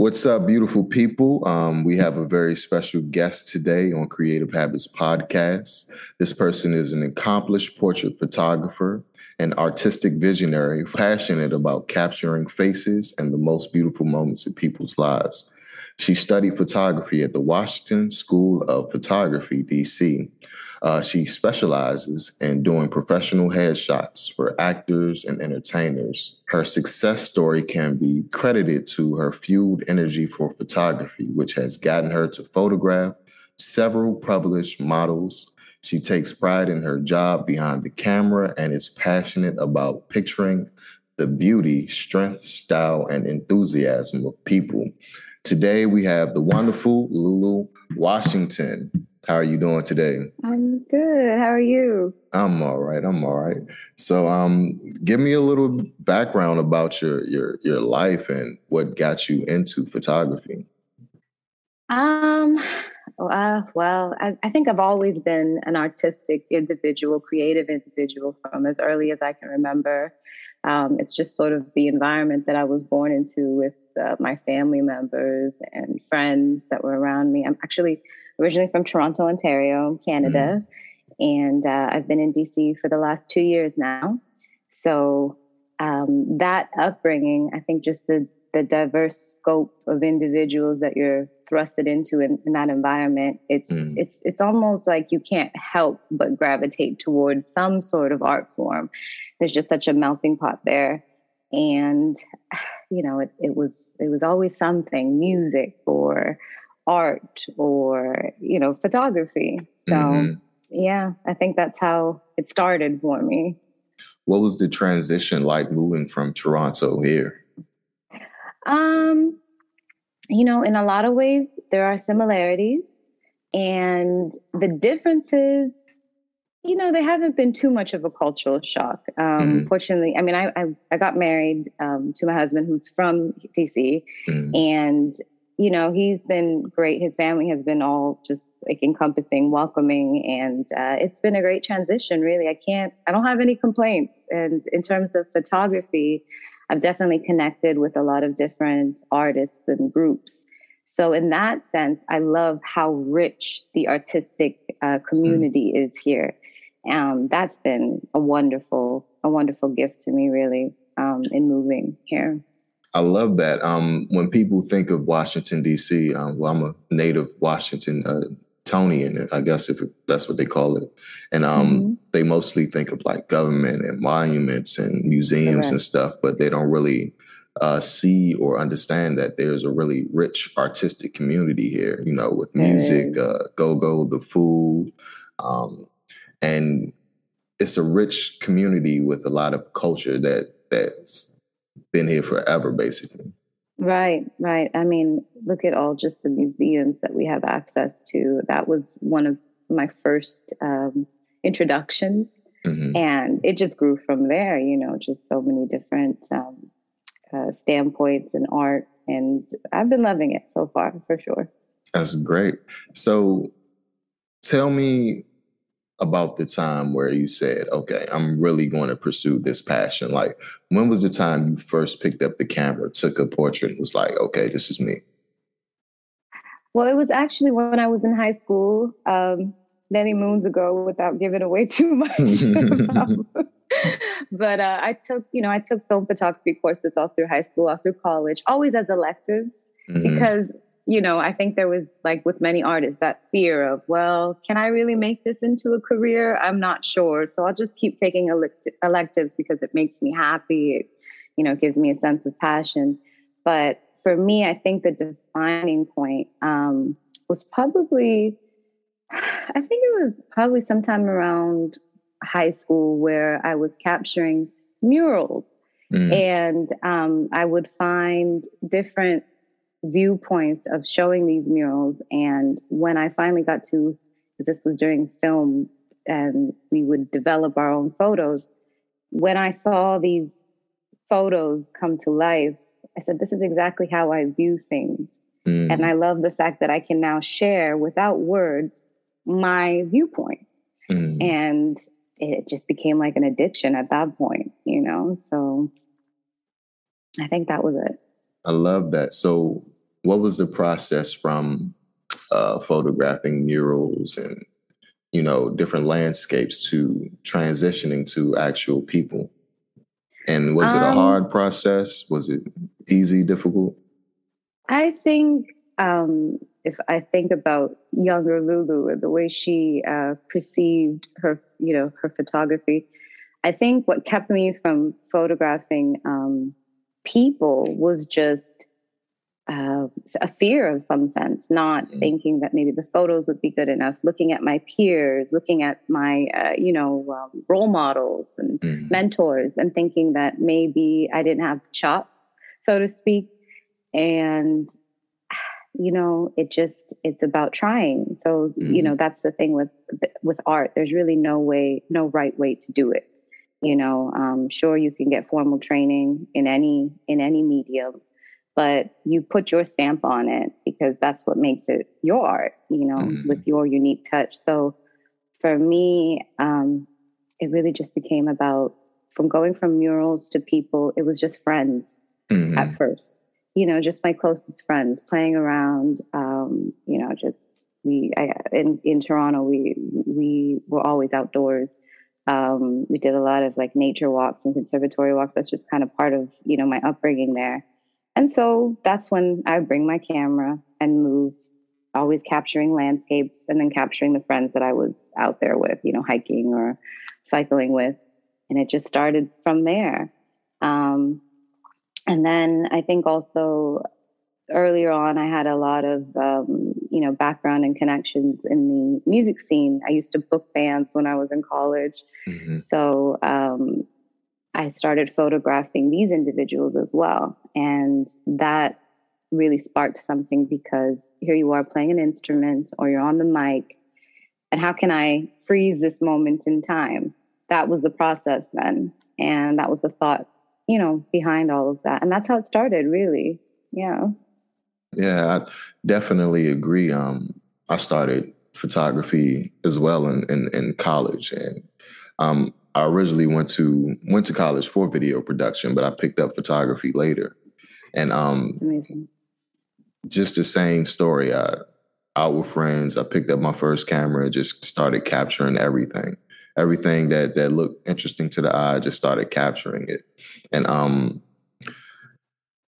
What's up, beautiful people? Um, we have a very special guest today on Creative Habits Podcast. This person is an accomplished portrait photographer, an artistic visionary, passionate about capturing faces and the most beautiful moments in people's lives. She studied photography at the Washington School of Photography, DC. Uh, she specializes in doing professional headshots for actors and entertainers. Her success story can be credited to her fueled energy for photography, which has gotten her to photograph several published models. She takes pride in her job behind the camera and is passionate about picturing the beauty, strength, style, and enthusiasm of people. Today we have the wonderful Lulu Washington. How are you doing today? I'm good. How are you? I'm all right. I'm all right. So, um, give me a little background about your your your life and what got you into photography. Um, uh, well, I, I think I've always been an artistic individual, creative individual from as early as I can remember. Um, it's just sort of the environment that I was born into with uh, my family members and friends that were around me. I'm actually originally from Toronto, Ontario, Canada, mm-hmm. and uh, I've been in DC for the last two years now. So um, that upbringing, I think, just the the diverse scope of individuals that you're thrusted into in, in that environment, it's mm. it's it's almost like you can't help but gravitate towards some sort of art form there's just such a melting pot there. And, you know, it, it was it was always something, music or art or, you know, photography. So mm-hmm. yeah, I think that's how it started for me. What was the transition like moving from Toronto here? Um, you know, in a lot of ways, there are similarities, and the differences you know, they haven't been too much of a cultural shock. Um, mm-hmm. Fortunately, I mean, I, I, I got married um, to my husband who's from DC, mm-hmm. and you know, he's been great. His family has been all just like encompassing, welcoming, and uh, it's been a great transition. Really, I can't, I don't have any complaints. And in terms of photography, I've definitely connected with a lot of different artists and groups. So in that sense, I love how rich the artistic uh, mm. community mm. is here um, that's been a wonderful a wonderful gift to me really um, in moving here i love that um, when people think of washington d.c um, well i'm a native washington uh, tonian i guess if that's what they call it and um, mm-hmm. they mostly think of like government and monuments and museums Correct. and stuff but they don't really uh, see or understand that there's a really rich artistic community here, you know, with music, uh, go go, the food, um, and it's a rich community with a lot of culture that that's been here forever basically. Right right. I mean look at all just the museums that we have access to. That was one of my first um, introductions. Mm-hmm. and it just grew from there you know just so many different um, uh, standpoints and art. And i've been loving it so far for sure. That's great. So tell me about the time where you said, okay, I'm really going to pursue this passion? Like, when was the time you first picked up the camera, took a portrait, was like, okay, this is me? Well, it was actually when I was in high school, um, many moons ago, without giving away too much. but uh, I took, you know, I took film photography courses all through high school, all through college, always as electives, mm-hmm. because you know, I think there was like with many artists that fear of, well, can I really make this into a career? I'm not sure. So I'll just keep taking electives because it makes me happy. It, you know, gives me a sense of passion. But for me, I think the defining point um, was probably, I think it was probably sometime around high school where I was capturing murals Mm. And um, I would find different viewpoints of showing these murals. And when I finally got to, this was during film, and we would develop our own photos. When I saw these photos come to life, I said, This is exactly how I view things. Mm. And I love the fact that I can now share without words my viewpoint. Mm. And it just became like an addiction at that point, you know? So I think that was it. I love that. So, what was the process from uh, photographing murals and you know different landscapes to transitioning to actual people? And was um, it a um, hard process? Was it easy, difficult? I think um, if I think about younger Lulu and the way she uh, perceived her, you know, her photography, I think what kept me from photographing um, people was just uh, a fear of some sense, not mm-hmm. thinking that maybe the photos would be good enough, looking at my peers, looking at my, uh, you know, um, role models and mm-hmm. mentors, and thinking that maybe I didn't have chops, so to speak. And, you know, it just, it's about trying. So, mm-hmm. you know, that's the thing with, with art. There's really no way, no right way to do it you know um, sure you can get formal training in any in any medium but you put your stamp on it because that's what makes it your art you know mm-hmm. with your unique touch so for me um, it really just became about from going from murals to people it was just friends mm-hmm. at first you know just my closest friends playing around um, you know just we I, in in toronto we we were always outdoors um, we did a lot of like nature walks and conservatory walks. That's just kind of part of you know my upbringing there. And so that's when I bring my camera and moves, always capturing landscapes and then capturing the friends that I was out there with, you know, hiking or cycling with. And it just started from there. Um, and then I think also earlier on, I had a lot of, um, you know, background and connections in the music scene. I used to book bands when I was in college. Mm-hmm. So um, I started photographing these individuals as well. And that really sparked something because here you are playing an instrument or you're on the mic. And how can I freeze this moment in time? That was the process then. And that was the thought, you know, behind all of that. And that's how it started, really. Yeah. Yeah, I definitely agree. Um, I started photography as well in, in, in college. And um, I originally went to went to college for video production, but I picked up photography later. And um, Amazing. just the same story. I out with friends. I picked up my first camera, and just started capturing everything. Everything that that looked interesting to the eye, just started capturing it. And um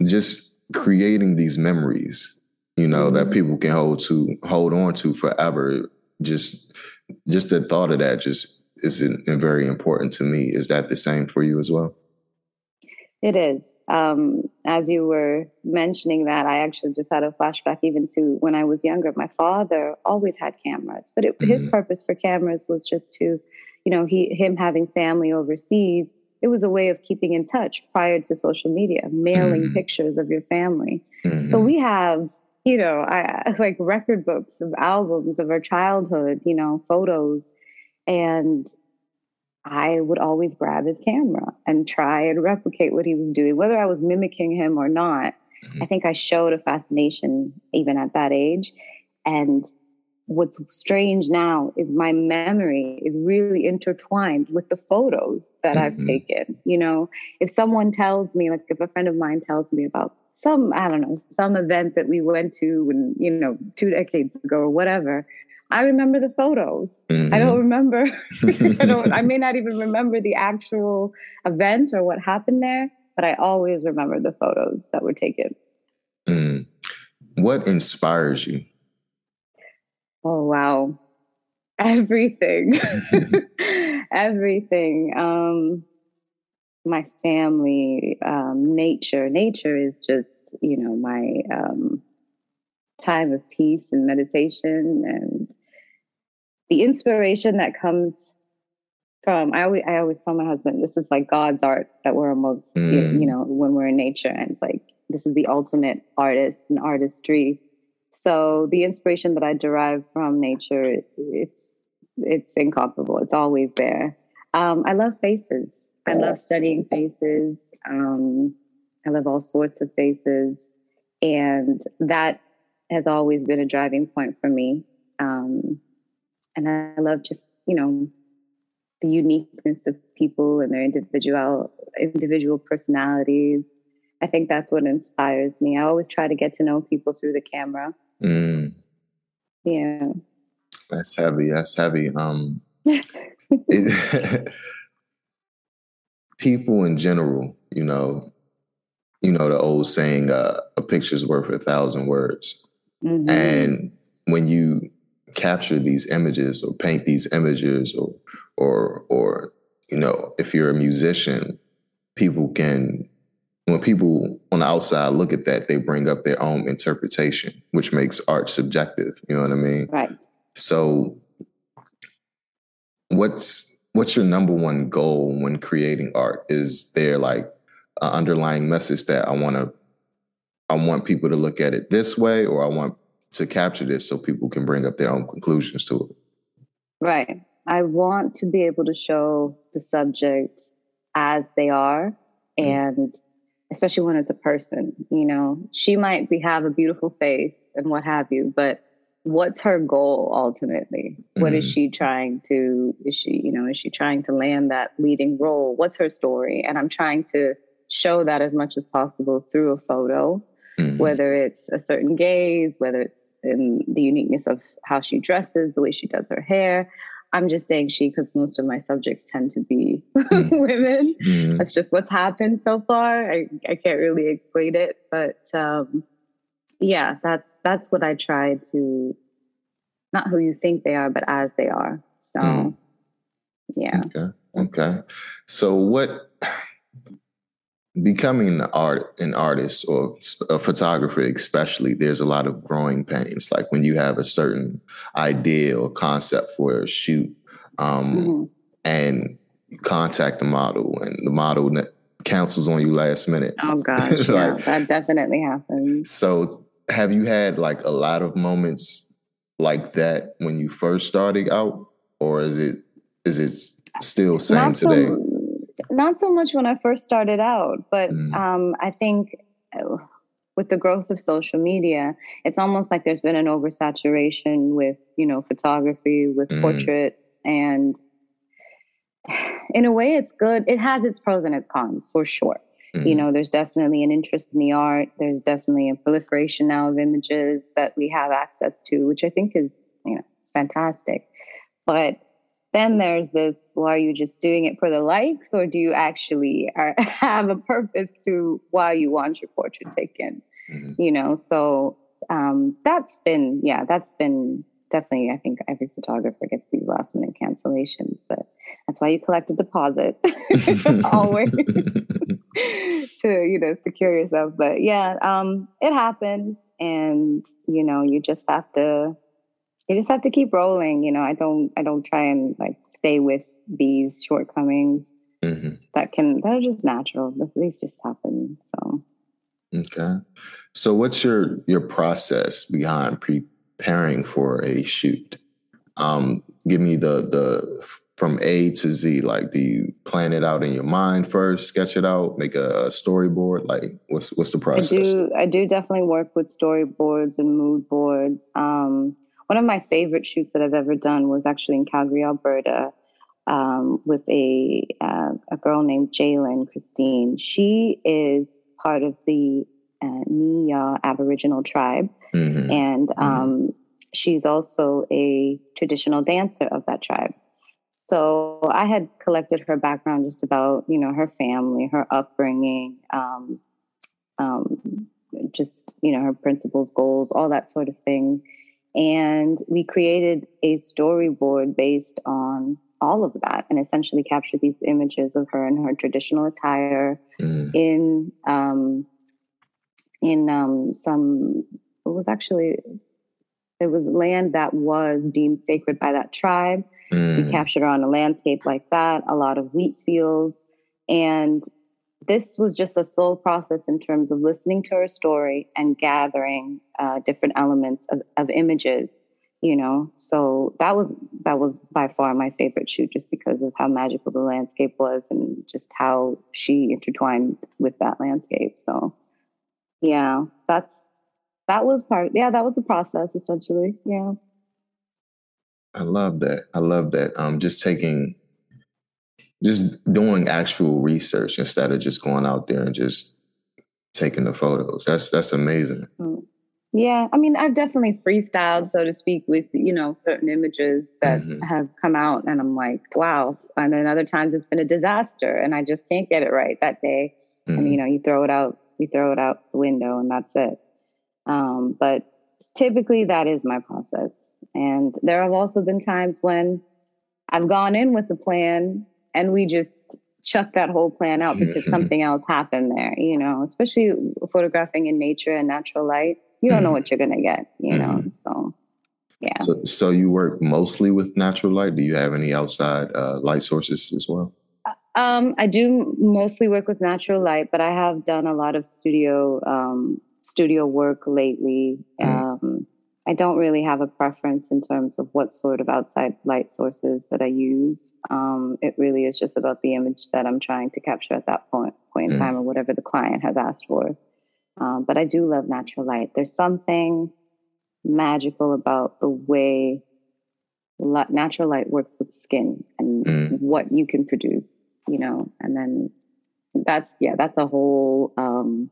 just creating these memories, you know, mm-hmm. that people can hold to hold on to forever. Just just the thought of that just is very important to me. Is that the same for you as well? It is. Um, as you were mentioning that, I actually just had a flashback even to when I was younger. My father always had cameras, but it, mm-hmm. his purpose for cameras was just to, you know, he him having family overseas. It was a way of keeping in touch prior to social media, mailing mm-hmm. pictures of your family. Mm-hmm. So we have, you know, I, like record books of albums of our childhood, you know, photos and I would always grab his camera and try and replicate what he was doing, whether I was mimicking him or not. Mm-hmm. I think I showed a fascination even at that age. And what's strange now is my memory is really intertwined with the photos that mm-hmm. I've taken. You know, if someone tells me, like if a friend of mine tells me about some, I don't know, some event that we went to when, you know, two decades ago or whatever, I remember the photos. Mm-hmm. I don't remember. I don't. I may not even remember the actual event or what happened there, but I always remember the photos that were taken. Mm. What inspires you? Oh wow, everything, everything. Um, my family, um, nature. Nature is just you know my um, time of peace and meditation and the inspiration that comes from I always I always tell my husband this is like God's art that we're amongst mm. you, you know when we're in nature and it's like this is the ultimate artist and artistry. So the inspiration that I derive from nature it's it's incomparable. It's always there. Um, I love faces. I love studying faces. Um, I love all sorts of faces, and that has always been a driving point for me. Um, and I love just you know the uniqueness of people and their individual individual personalities. I think that's what inspires me. I always try to get to know people through the camera. Mm. Yeah. That's heavy. That's heavy. Um it, people in general, you know, you know the old saying, uh, "A picture's worth a thousand words," mm-hmm. and when you capture these images or paint these images or or or you know if you're a musician people can when people on the outside look at that they bring up their own interpretation which makes art subjective you know what i mean? Right. So what's what's your number one goal when creating art? Is there like an underlying message that i want to i want people to look at it this way or i want to capture this so people can bring up their own conclusions to it right I want to be able to show the subject as they are mm. and especially when it's a person, you know, she might be have a beautiful face and what have you, but what's her goal ultimately? Mm. What is mm. she trying to is she, you know, is she trying to land that leading role? What's her story? And I'm trying to show that as much as possible through a photo, mm. whether it's a certain gaze, whether it's in the uniqueness of how she dresses, the way she does her hair. I'm just saying she because most of my subjects tend to be mm. women. Mm. That's just what's happened so far. I, I can't really explain it, but um, yeah, that's that's what I try to not who you think they are, but as they are. So mm. yeah. Okay. Okay. So what becoming an art an artist or a photographer especially there's a lot of growing pains. Like when you have a certain idea or concept for a shoot um, mm-hmm. and you contact the model and the model cancels on you last minute. Oh gosh like, yeah that definitely happens. So have you had like a lot of moments like that when you first started out? Or is it is it still same today not so much when I first started out, but mm. um, I think uh, with the growth of social media, it's almost like there's been an oversaturation with you know photography, with mm. portraits, and in a way, it's good. It has its pros and its cons for sure. Mm. You know, there's definitely an interest in the art. There's definitely a proliferation now of images that we have access to, which I think is you know fantastic. But then there's this well are you just doing it for the likes or do you actually are, have a purpose to why you want your portrait taken? Mm-hmm. you know so um, that's been yeah that's been definitely i think every photographer gets these last minute cancellations but that's why you collect a deposit. Always. To you know secure yourself but yeah um, it happens and you know you just have to you just have to keep rolling. You know, I don't I don't try and like stay with these shortcomings mm-hmm. that can that are just natural. These just happen. So okay. So what's your your process behind preparing for a shoot? Um, give me the the from A to Z. Like, do you plan it out in your mind first, sketch it out, make a, storyboard? Like, what's what's the process? I do I do definitely work with storyboards and mood boards. Um, one of my favorite shoots that I've ever done was actually in Calgary, Alberta, um, with a uh, a girl named Jalen Christine. She is part of the uh, Niya Aboriginal tribe, mm-hmm. and mm-hmm. um, mm-hmm. she's also a traditional dancer of that tribe. So I had collected her background just about you know her family, her upbringing, um, um, just you know her principles, goals, all that sort of thing. And we created a storyboard based on all of that and essentially captured these images of her in her traditional attire mm. in um, in um, some it was actually it was land that was deemed sacred by that tribe. Mm. We captured her on a landscape like that, a lot of wheat fields. And this was just a slow process in terms of listening to her story and gathering uh, different elements of, of images you know? So that was that was by far my favorite shoot just because of how magical the landscape was and just how she intertwined with that landscape. So yeah that's that was part yeah that was the process essentially yeah. I love that. I love that. Um just taking just doing actual research instead of just going out there and just taking the photos that's that's amazing mm. Yeah, I mean, I've definitely freestyled, so to speak, with you know certain images that mm-hmm. have come out, and I'm like, wow. And then other times it's been a disaster, and I just can't get it right that day. Mm-hmm. And you know, you throw it out, you throw it out the window, and that's it. Um, but typically, that is my process. And there have also been times when I've gone in with a plan, and we just chuck that whole plan out because something else happened there. You know, especially photographing in nature and natural light you don't know mm-hmm. what you're gonna get, you know. Mm-hmm. So yeah. So, so you work mostly with natural light. Do you have any outside uh, light sources as well? Uh, um, I do mostly work with natural light, but I have done a lot of studio um, studio work lately. Mm. Um, I don't really have a preference in terms of what sort of outside light sources that I use. Um, it really is just about the image that I'm trying to capture at that point point in mm. time, or whatever the client has asked for. Um, but I do love natural light. There's something magical about the way natural light works with skin and mm. what you can produce, you know, and then that's, yeah, that's a whole um,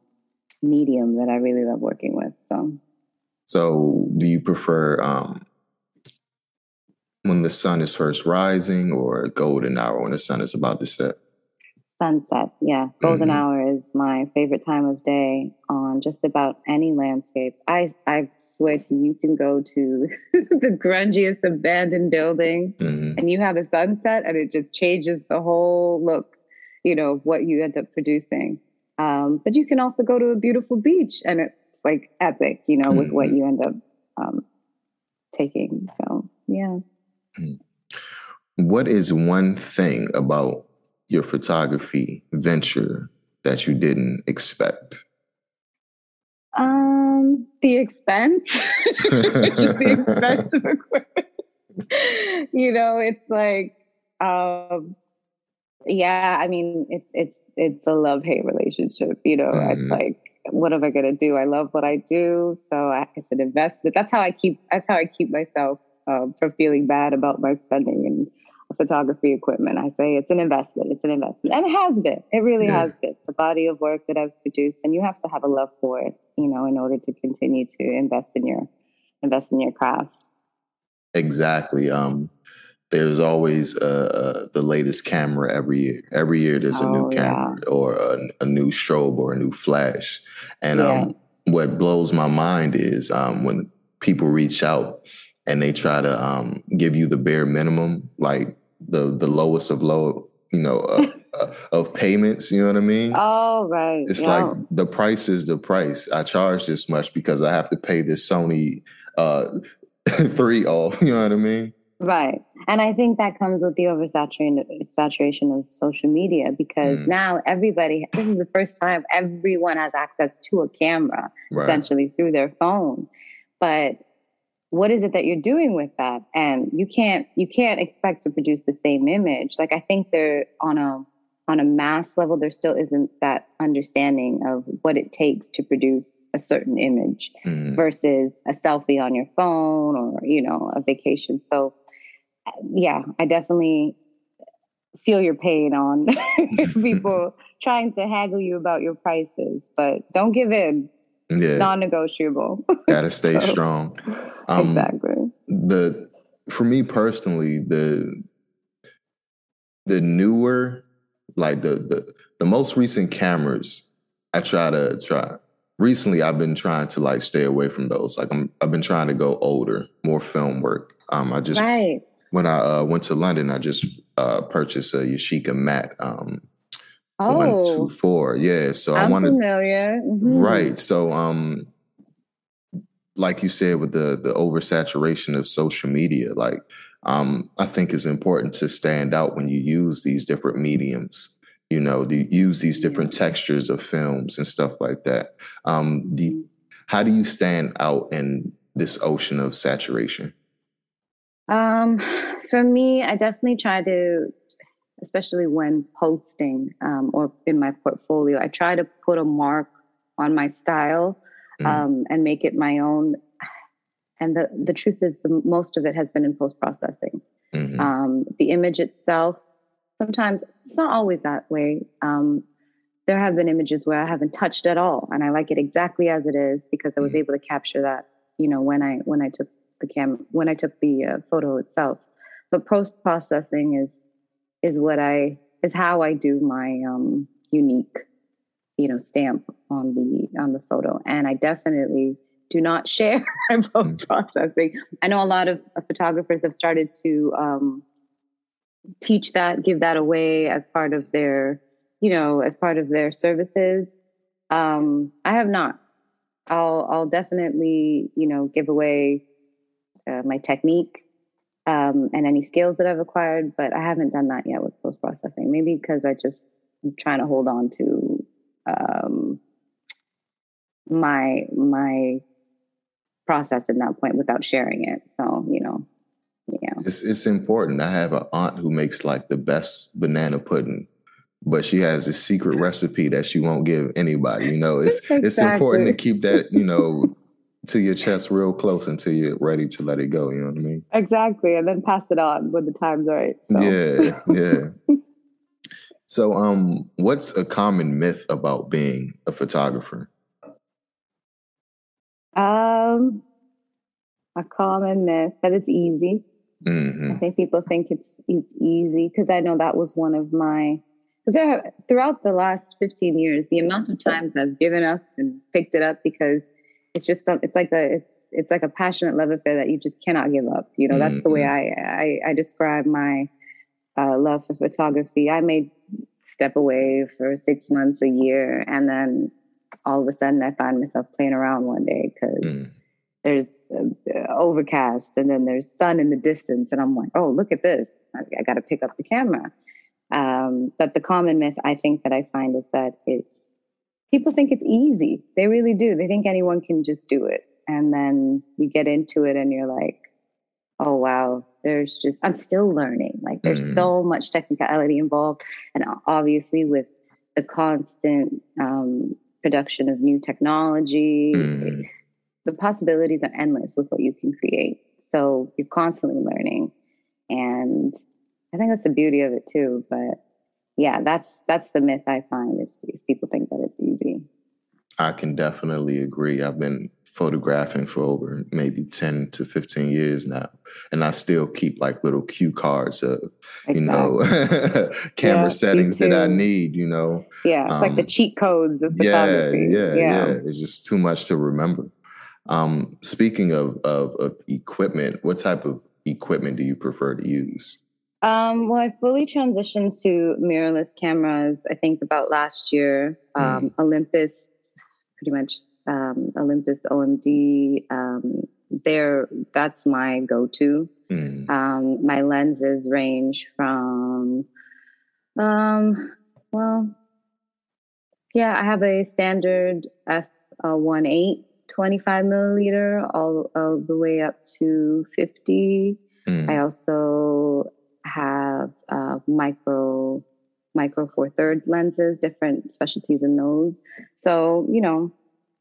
medium that I really love working with. So, so do you prefer um, when the sun is first rising or golden hour when the sun is about to set? Sunset, yeah. Golden mm-hmm. hour is my favorite time of day on just about any landscape. I I swear to you, you can go to the grungiest abandoned building mm-hmm. and you have a sunset and it just changes the whole look, you know, of what you end up producing. Um, but you can also go to a beautiful beach and it's like epic, you know, mm-hmm. with what mm-hmm. you end up um, taking. So yeah. Mm. What is one thing about your photography venture that you didn't expect? Um, the expense, which is the of equipment. you know, it's like, um, yeah. I mean, it's it's it's a love hate relationship. You know, mm. it's like, what am I gonna do? I love what I do, so I, it's an investment. That's how I keep. That's how I keep myself um, from feeling bad about my spending and photography equipment. I say it's an investment. It's an investment. And it has been. It really yeah. has been. The body of work that I've produced. And you have to have a love for it, you know, in order to continue to invest in your invest in your craft. Exactly. Um, there's always uh, uh, the latest camera every year. Every year there's a new oh, camera yeah. or a, a, new strobe or a new flash. And yeah. um, what blows my mind is um, when people reach out and they try to um, give you the bare minimum, like the the lowest of low, you know, uh, uh, of payments. You know what I mean? Oh, right. It's yeah. like the price is the price. I charge this much because I have to pay this Sony uh, three off. You know what I mean? Right. And I think that comes with the oversaturation of social media because mm. now everybody, this is the first time everyone has access to a camera right. essentially through their phone. But what is it that you're doing with that and you can't you can't expect to produce the same image like i think there on a on a mass level there still isn't that understanding of what it takes to produce a certain image mm. versus a selfie on your phone or you know a vacation so yeah i definitely feel your pain on people trying to haggle you about your prices but don't give in yeah. non-negotiable. Gotta stay so, strong. Um, exactly. The for me personally, the the newer, like the the the most recent cameras, I try to try. Recently, I've been trying to like stay away from those. Like I'm, I've been trying to go older, more film work. Um, I just right. When I uh, went to London, I just uh, purchased a Yashica mat. um, Oh, one two four. Yeah. So I'm I wanted familiar. Mm-hmm. Right. So um like you said, with the the oversaturation of social media, like um, I think it's important to stand out when you use these different mediums. You know, the, use these different textures of films and stuff like that. Um, the, how do you stand out in this ocean of saturation? Um, for me, I definitely try to, especially when posting um, or in my portfolio, I try to put a mark on my style mm. um, and make it my own. And the, the truth is, the most of it has been in post processing. Mm-hmm. Um, the image itself, sometimes it's not always that way. Um, there have been images where I haven't touched at all, and I like it exactly as it is because I was mm-hmm. able to capture that. You know, when I when I took the camera, when I took the uh, photo itself. But post processing is is what I is how I do my um, unique, you know, stamp on the on the photo, and I definitely do not share post processing. I know a lot of photographers have started to um, teach that, give that away as part of their you know, as part of their services. Um, I have not. I'll I'll definitely you know give away uh, my technique um, and any skills that I've acquired, but I haven't done that yet with post processing. Maybe because I just I'm trying to hold on to um, my my process at that point without sharing it. So you know, yeah, it's it's important. I have an aunt who makes like the best banana pudding but she has a secret recipe that she won't give anybody. You know, it's exactly. it's important to keep that, you know, to your chest real close until you're ready to let it go. You know what I mean? Exactly. And then pass it on when the time's right. So. Yeah, yeah. so um what's a common myth about being a photographer? Um a common myth that it's easy. Mm-hmm. I think people think it's it's easy because I know that was one of my there, throughout the last 15 years, the amount of times I've given up and picked it up because it's just it's like a it's, it's like a passionate love affair that you just cannot give up. You know, that's mm-hmm. the way mm-hmm. I, I, I describe my uh, love for photography. I may step away for six months, a year, and then all of a sudden I find myself playing around one day because mm. there's uh, overcast and then there's sun in the distance, and I'm like, oh, look at this! I, I got to pick up the camera. Um, but the common myth I think that I find is that it's people think it's easy. They really do. They think anyone can just do it. And then you get into it and you're like, oh wow, there's just I'm still learning. Like there's mm-hmm. so much technicality involved. And obviously with the constant um, production of new technology, mm-hmm. the possibilities are endless with what you can create. So you're constantly learning. And I think that's the beauty of it too. But yeah, that's that's the myth I find is, is people think that it's easy. I can definitely agree. I've been photographing for over maybe 10 to 15 years now and i still keep like little cue cards of exactly. you know camera yeah, settings that i need you know? Yeah it's um, like the um, cheat codes of yeah, yeah, yeah. Yeah. It's just too much to remember. Um, speaking of, of, of equipment what type of equipment do you prefer to use um, well, I fully transitioned to mirrorless cameras. I think about last year. Um, mm. Olympus, pretty much um, Olympus OMD. Um, there, that's my go-to. Mm. Um, my lenses range from, um, well, yeah, I have a standard f one eight 25 milliliter all, all the way up to 50. Mm. I also have uh, micro micro four third lenses, different specialties in those. So you know,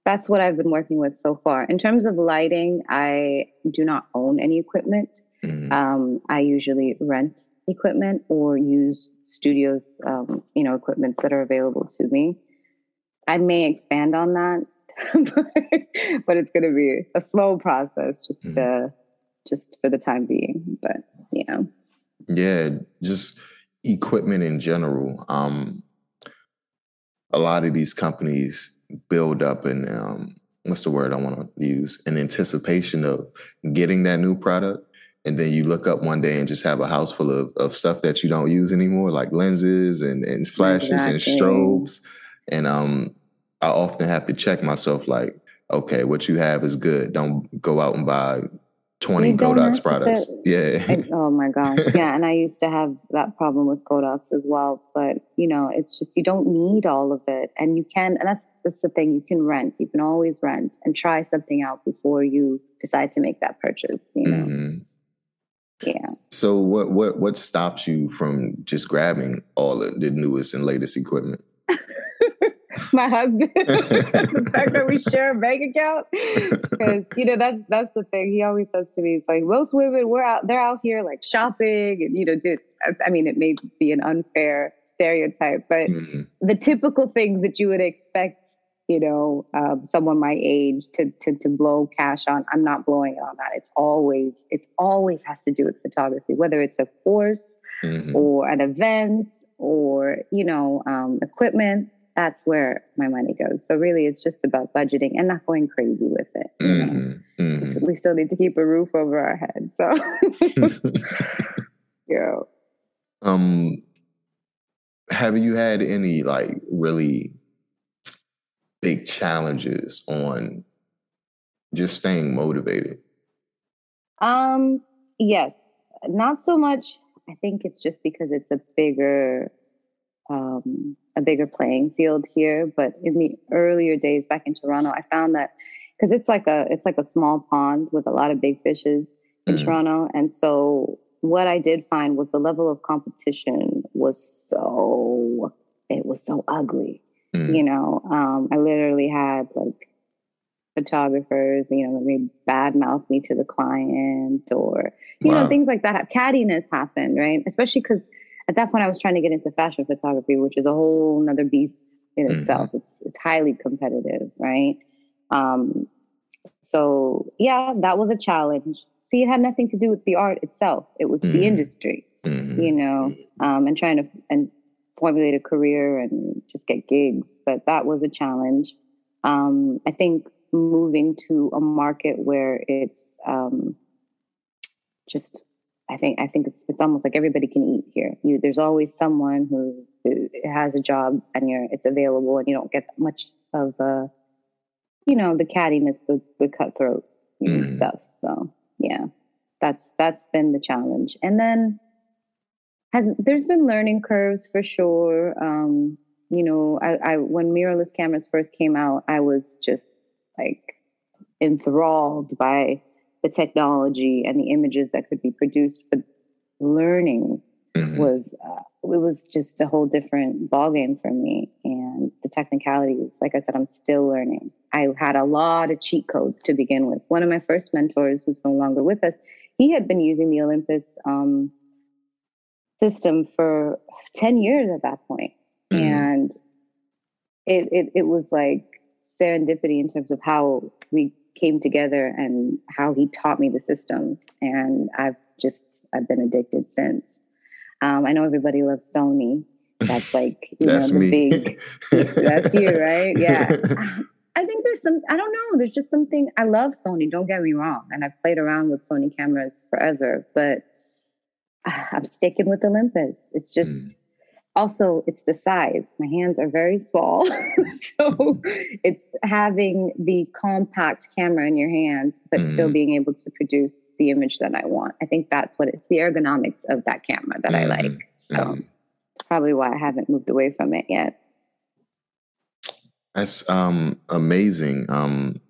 that's what I've been working with so far. In terms of lighting, I do not own any equipment. Mm-hmm. Um, I usually rent equipment or use studios, um, you know, equipments that are available to me. I may expand on that, but it's going to be a slow process, just mm-hmm. to, just for the time being. But you know. Yeah, just equipment in general. Um, a lot of these companies build up and um, what's the word I want to use? An anticipation of getting that new product. And then you look up one day and just have a house full of, of stuff that you don't use anymore, like lenses and, and flashes exactly. and strobes. And um, I often have to check myself like, okay, what you have is good. Don't go out and buy 20 Godox products. Yeah. And, oh my gosh. Yeah. and I used to have that problem with Godox as well. But, you know, it's just you don't need all of it. And you can, and that's, that's the thing, you can rent. You can always rent and try something out before you decide to make that purchase, you know. Mm-hmm. Yeah. So what what what stops you from just grabbing all the, the newest and latest equipment? my husband. the fact that we share a bank account, because you know that's that's the thing. He always says to me, "It's like most women, we're out, they're out here like shopping, and you know, do." I mean, it may be an unfair stereotype, but mm-hmm. the typical things that you would expect, you know, um, someone my age to to to blow cash on, I'm not blowing it on that. It's always it's always has to do with photography, whether it's a course mm-hmm. or an event or you know um, equipment that's where my money goes. So really, it's just about budgeting and not going crazy with it. Mm-hmm, mm-hmm. We still need to keep a roof over our head. So, yeah. Um, have you had any like really big challenges on just staying motivated? Um, yes, not so much. I think it's just because it's a bigger um, a bigger playing field here. But in the earlier days back in Toronto, I found that because it's like a it's like a small pond with a lot of big fishes in mm-hmm. Toronto, and so what I did find was the level of competition was so it was so ugly. Mm-hmm. You know, um, I literally had like photographers, you know, maybe bad mouth me to the client or you wow. know things like that. Cattiness happened, right? Especially because at that point I was trying to get into fashion photography, which is a whole another beast in mm-hmm. itself. It's it's highly competitive, right? Um, so yeah, that was a challenge. See, it had nothing to do with the art itself. It was mm-hmm. the industry, mm-hmm. you know, um, and trying to and formulate a career and just get gigs. But that was a challenge. Um, I think moving to a market where it's um, just I think I think it's it's almost like everybody can eat here. You there's always someone who, has a job and you're it's available and you don't get much of uh you know the cattiness, the the cutthroat mm. stuff. So yeah, that's that's been the challenge. And then has there's been learning curves for sure. Um, you know, I, I when mirrorless cameras first came out, I was just like enthralled by the technology and the images that could be produced, but learning mm-hmm. was uh, it was just a whole different ballgame for me. And the technicalities, like I said, I'm still learning. I had a lot of cheat codes to begin with. One of my first mentors, who's no longer with us, he had been using the Olympus um, system for 10 years at that point. Mm-hmm. And it, it, it was like serendipity in terms of how we came together and how he taught me the system. And I've just, I've been addicted since. Um, I know everybody loves Sony. That's like, you that's know, the me. big, that's you, right? Yeah. I think there's some, I don't know, there's just something, I love Sony, don't get me wrong. And I've played around with Sony cameras forever, but I'm sticking with Olympus. It's just, mm also it's the size. My hands are very small. So it's having the compact camera in your hands but mm-hmm. still being able to produce the image that i want. I think that's what it's the ergonomics of that camera that mm-hmm. i like. So mm-hmm. probably why i haven't moved away from it yet. That's um, amazing. Um,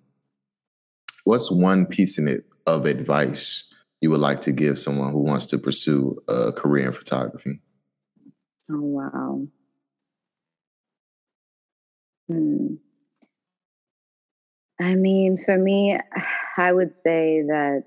what's one piece in it of advice you would like to give someone who wants to pursue a career in photography Oh, wow. Hmm. I mean, for me, I would say that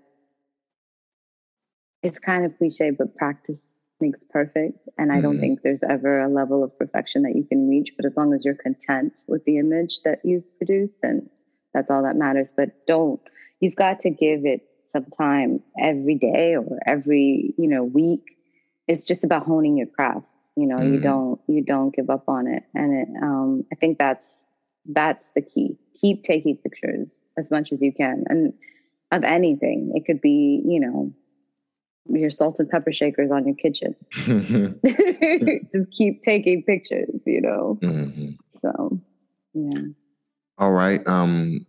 it's kind of cliche, but practice makes perfect. And I don't mm-hmm. think there's ever a level of perfection that you can reach. But as long as you're content with the image that you've produced, then that's all that matters. But don't, you've got to give it some time every day or every, you know, week. It's just about honing your craft you know mm. you don't you don't give up on it. And it, um, i think that's that's the key. Keep taking pictures as much as you can. And of anything it could be you know your salt and pepper shakers on your kitchen. Just keep taking pictures you know? Mm-hmm. so yeah. All right um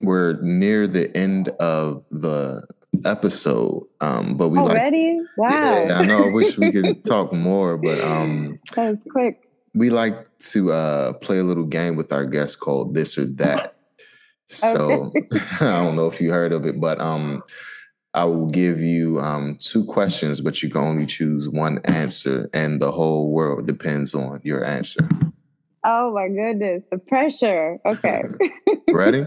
we're near the end of the episode, um, but we already. Like, wow! Yeah, I know. I wish we could talk more, but um, that was quick. We like to uh, play a little game with our guests called "This or That." So. I don't know if you heard of it, but um, I will give you um, two questions, but you can only choose one answer, and the whole world depends on your answer. Oh my goodness, the pressure. Okay. Ready?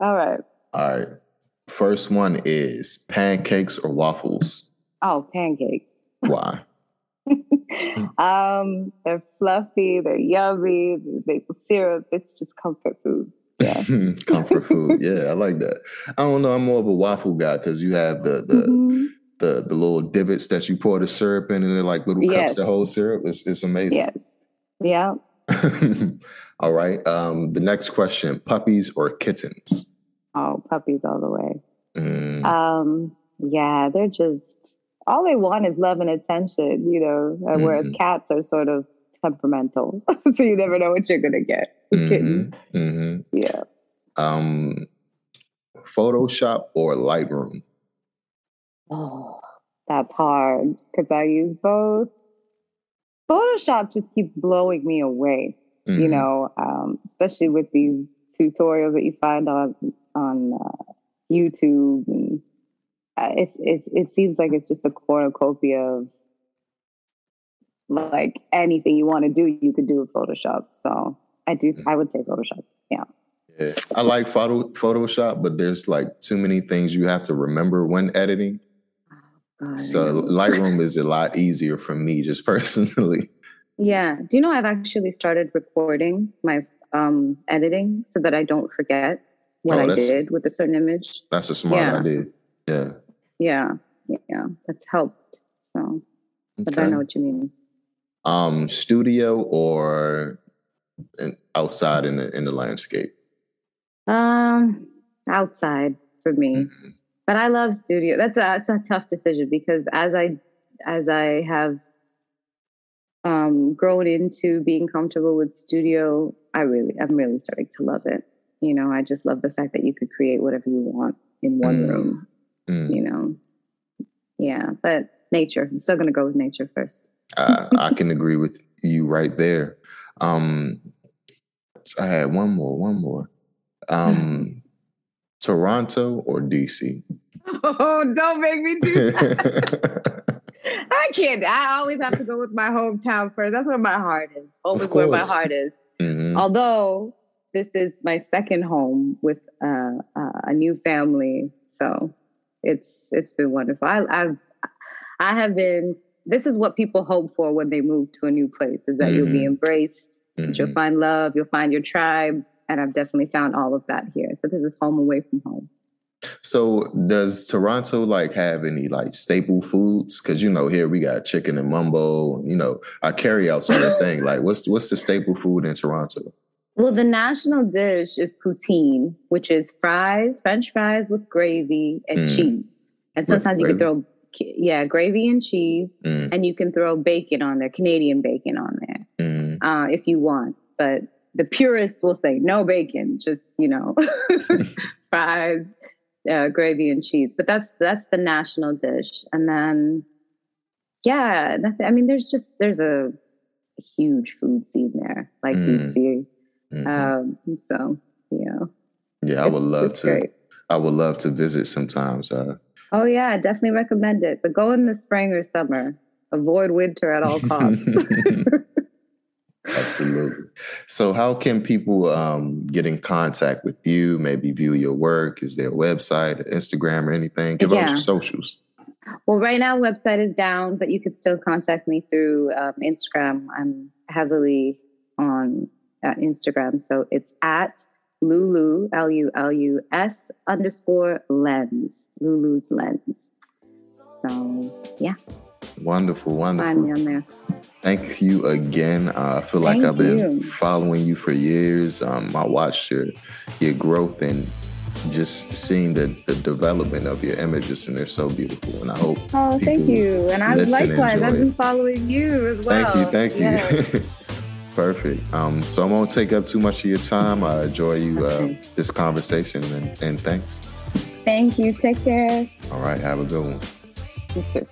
All right. All right. First one is pancakes or waffles? Oh, pancakes. Why? um, they're fluffy, they're yummy, maple syrup. It's just comfort food. Yeah. comfort food. Yeah, I like that. I don't know. I'm more of a waffle guy because you have the the, mm-hmm. the the little divots that you pour the syrup in, and they're like little yes. cups that hold syrup. It's it's amazing. Yes. Yeah. all right. Um, the next question: puppies or kittens? Oh, puppies all the way. Mm. Um, yeah, they're just all they want is love and attention, you know. Mm-hmm. Whereas cats are sort of temperamental, so you never know what you're gonna get. Mm-hmm. Mm-hmm. Yeah. Um, Photoshop or Lightroom? Oh, that's hard because I use both. Photoshop just keeps blowing me away, mm-hmm. you know, um, especially with these tutorials that you find on on uh, YouTube. And uh, it, it it seems like it's just a cornucopia of like anything you want to do, you could do with Photoshop. So I do. I would say Photoshop. Yeah. Yeah, I like photo Photoshop, but there's like too many things you have to remember when editing. God, so Lightroom is a lot easier for me, just personally. Yeah. Do you know I've actually started recording my um, editing so that I don't forget what oh, I did with a certain image. That's a smart yeah. idea. Yeah. Yeah. Yeah. That's helped. So, okay. but I know what you mean. Um, studio or outside in the in the landscape? Um, outside for me. Mm-hmm. But I love studio. That's a that's a tough decision because as I as I have um, grown into being comfortable with studio, I really I'm really starting to love it. You know, I just love the fact that you could create whatever you want in one mm. room. Mm. You know, yeah. But nature. I'm still going to go with nature first. uh, I can agree with you right there. Um, I had one more, one more. Um, Toronto or DC? Oh, don't make me do that. I can't. I always have to go with my hometown first. That's where my heart is. Always where my heart is. Mm-hmm. Although this is my second home with uh, uh, a new family, so it's it's been wonderful. I, I've I have been. This is what people hope for when they move to a new place: is that mm-hmm. you'll be mm-hmm. embraced, mm-hmm. that you'll find love, you'll find your tribe, and I've definitely found all of that here. So this is home away from home. So does Toronto like have any like staple foods? Because you know here we got chicken and mumbo. You know our carryout sort of thing. Like what's what's the staple food in Toronto? Well, the national dish is poutine, which is fries, French fries with gravy and mm. cheese. And sometimes you can throw yeah gravy and cheese, mm. and you can throw bacon on there, Canadian bacon on there, mm. uh, if you want. But the purists will say no bacon, just you know fries uh, gravy and cheese. But that's that's the national dish, and then yeah, nothing, I mean, there's just there's a, huge food scene there, like mm. DC. Mm-hmm. Um, so yeah, yeah, I would love to. Great. I would love to visit sometimes. Uh, oh yeah, definitely recommend it. But go in the spring or summer. Avoid winter at all costs. Absolutely. So, how can people um, get in contact with you? Maybe view your work? Is there a website, Instagram, or anything? Give yeah. your socials. Well, right now, website is down, but you could still contact me through um, Instagram. I'm heavily on uh, Instagram, so it's at Lulu L U L U S underscore lens Lulu's lens. So yeah. Wonderful, wonderful. Find me on there. Thank you again. Uh, I feel like Thank I've been you. following you for years. Um, I watched your your growth and just seeing the, the development of your images, and they're so beautiful. And I hope. Oh, thank you. And I likewise, I've been following you as well. Thank you. Thank you. Perfect. Um, so I won't take up too much of your time. I enjoy you uh, this conversation and, and thanks. Thank you. Take care. All right. Have a good one. You too.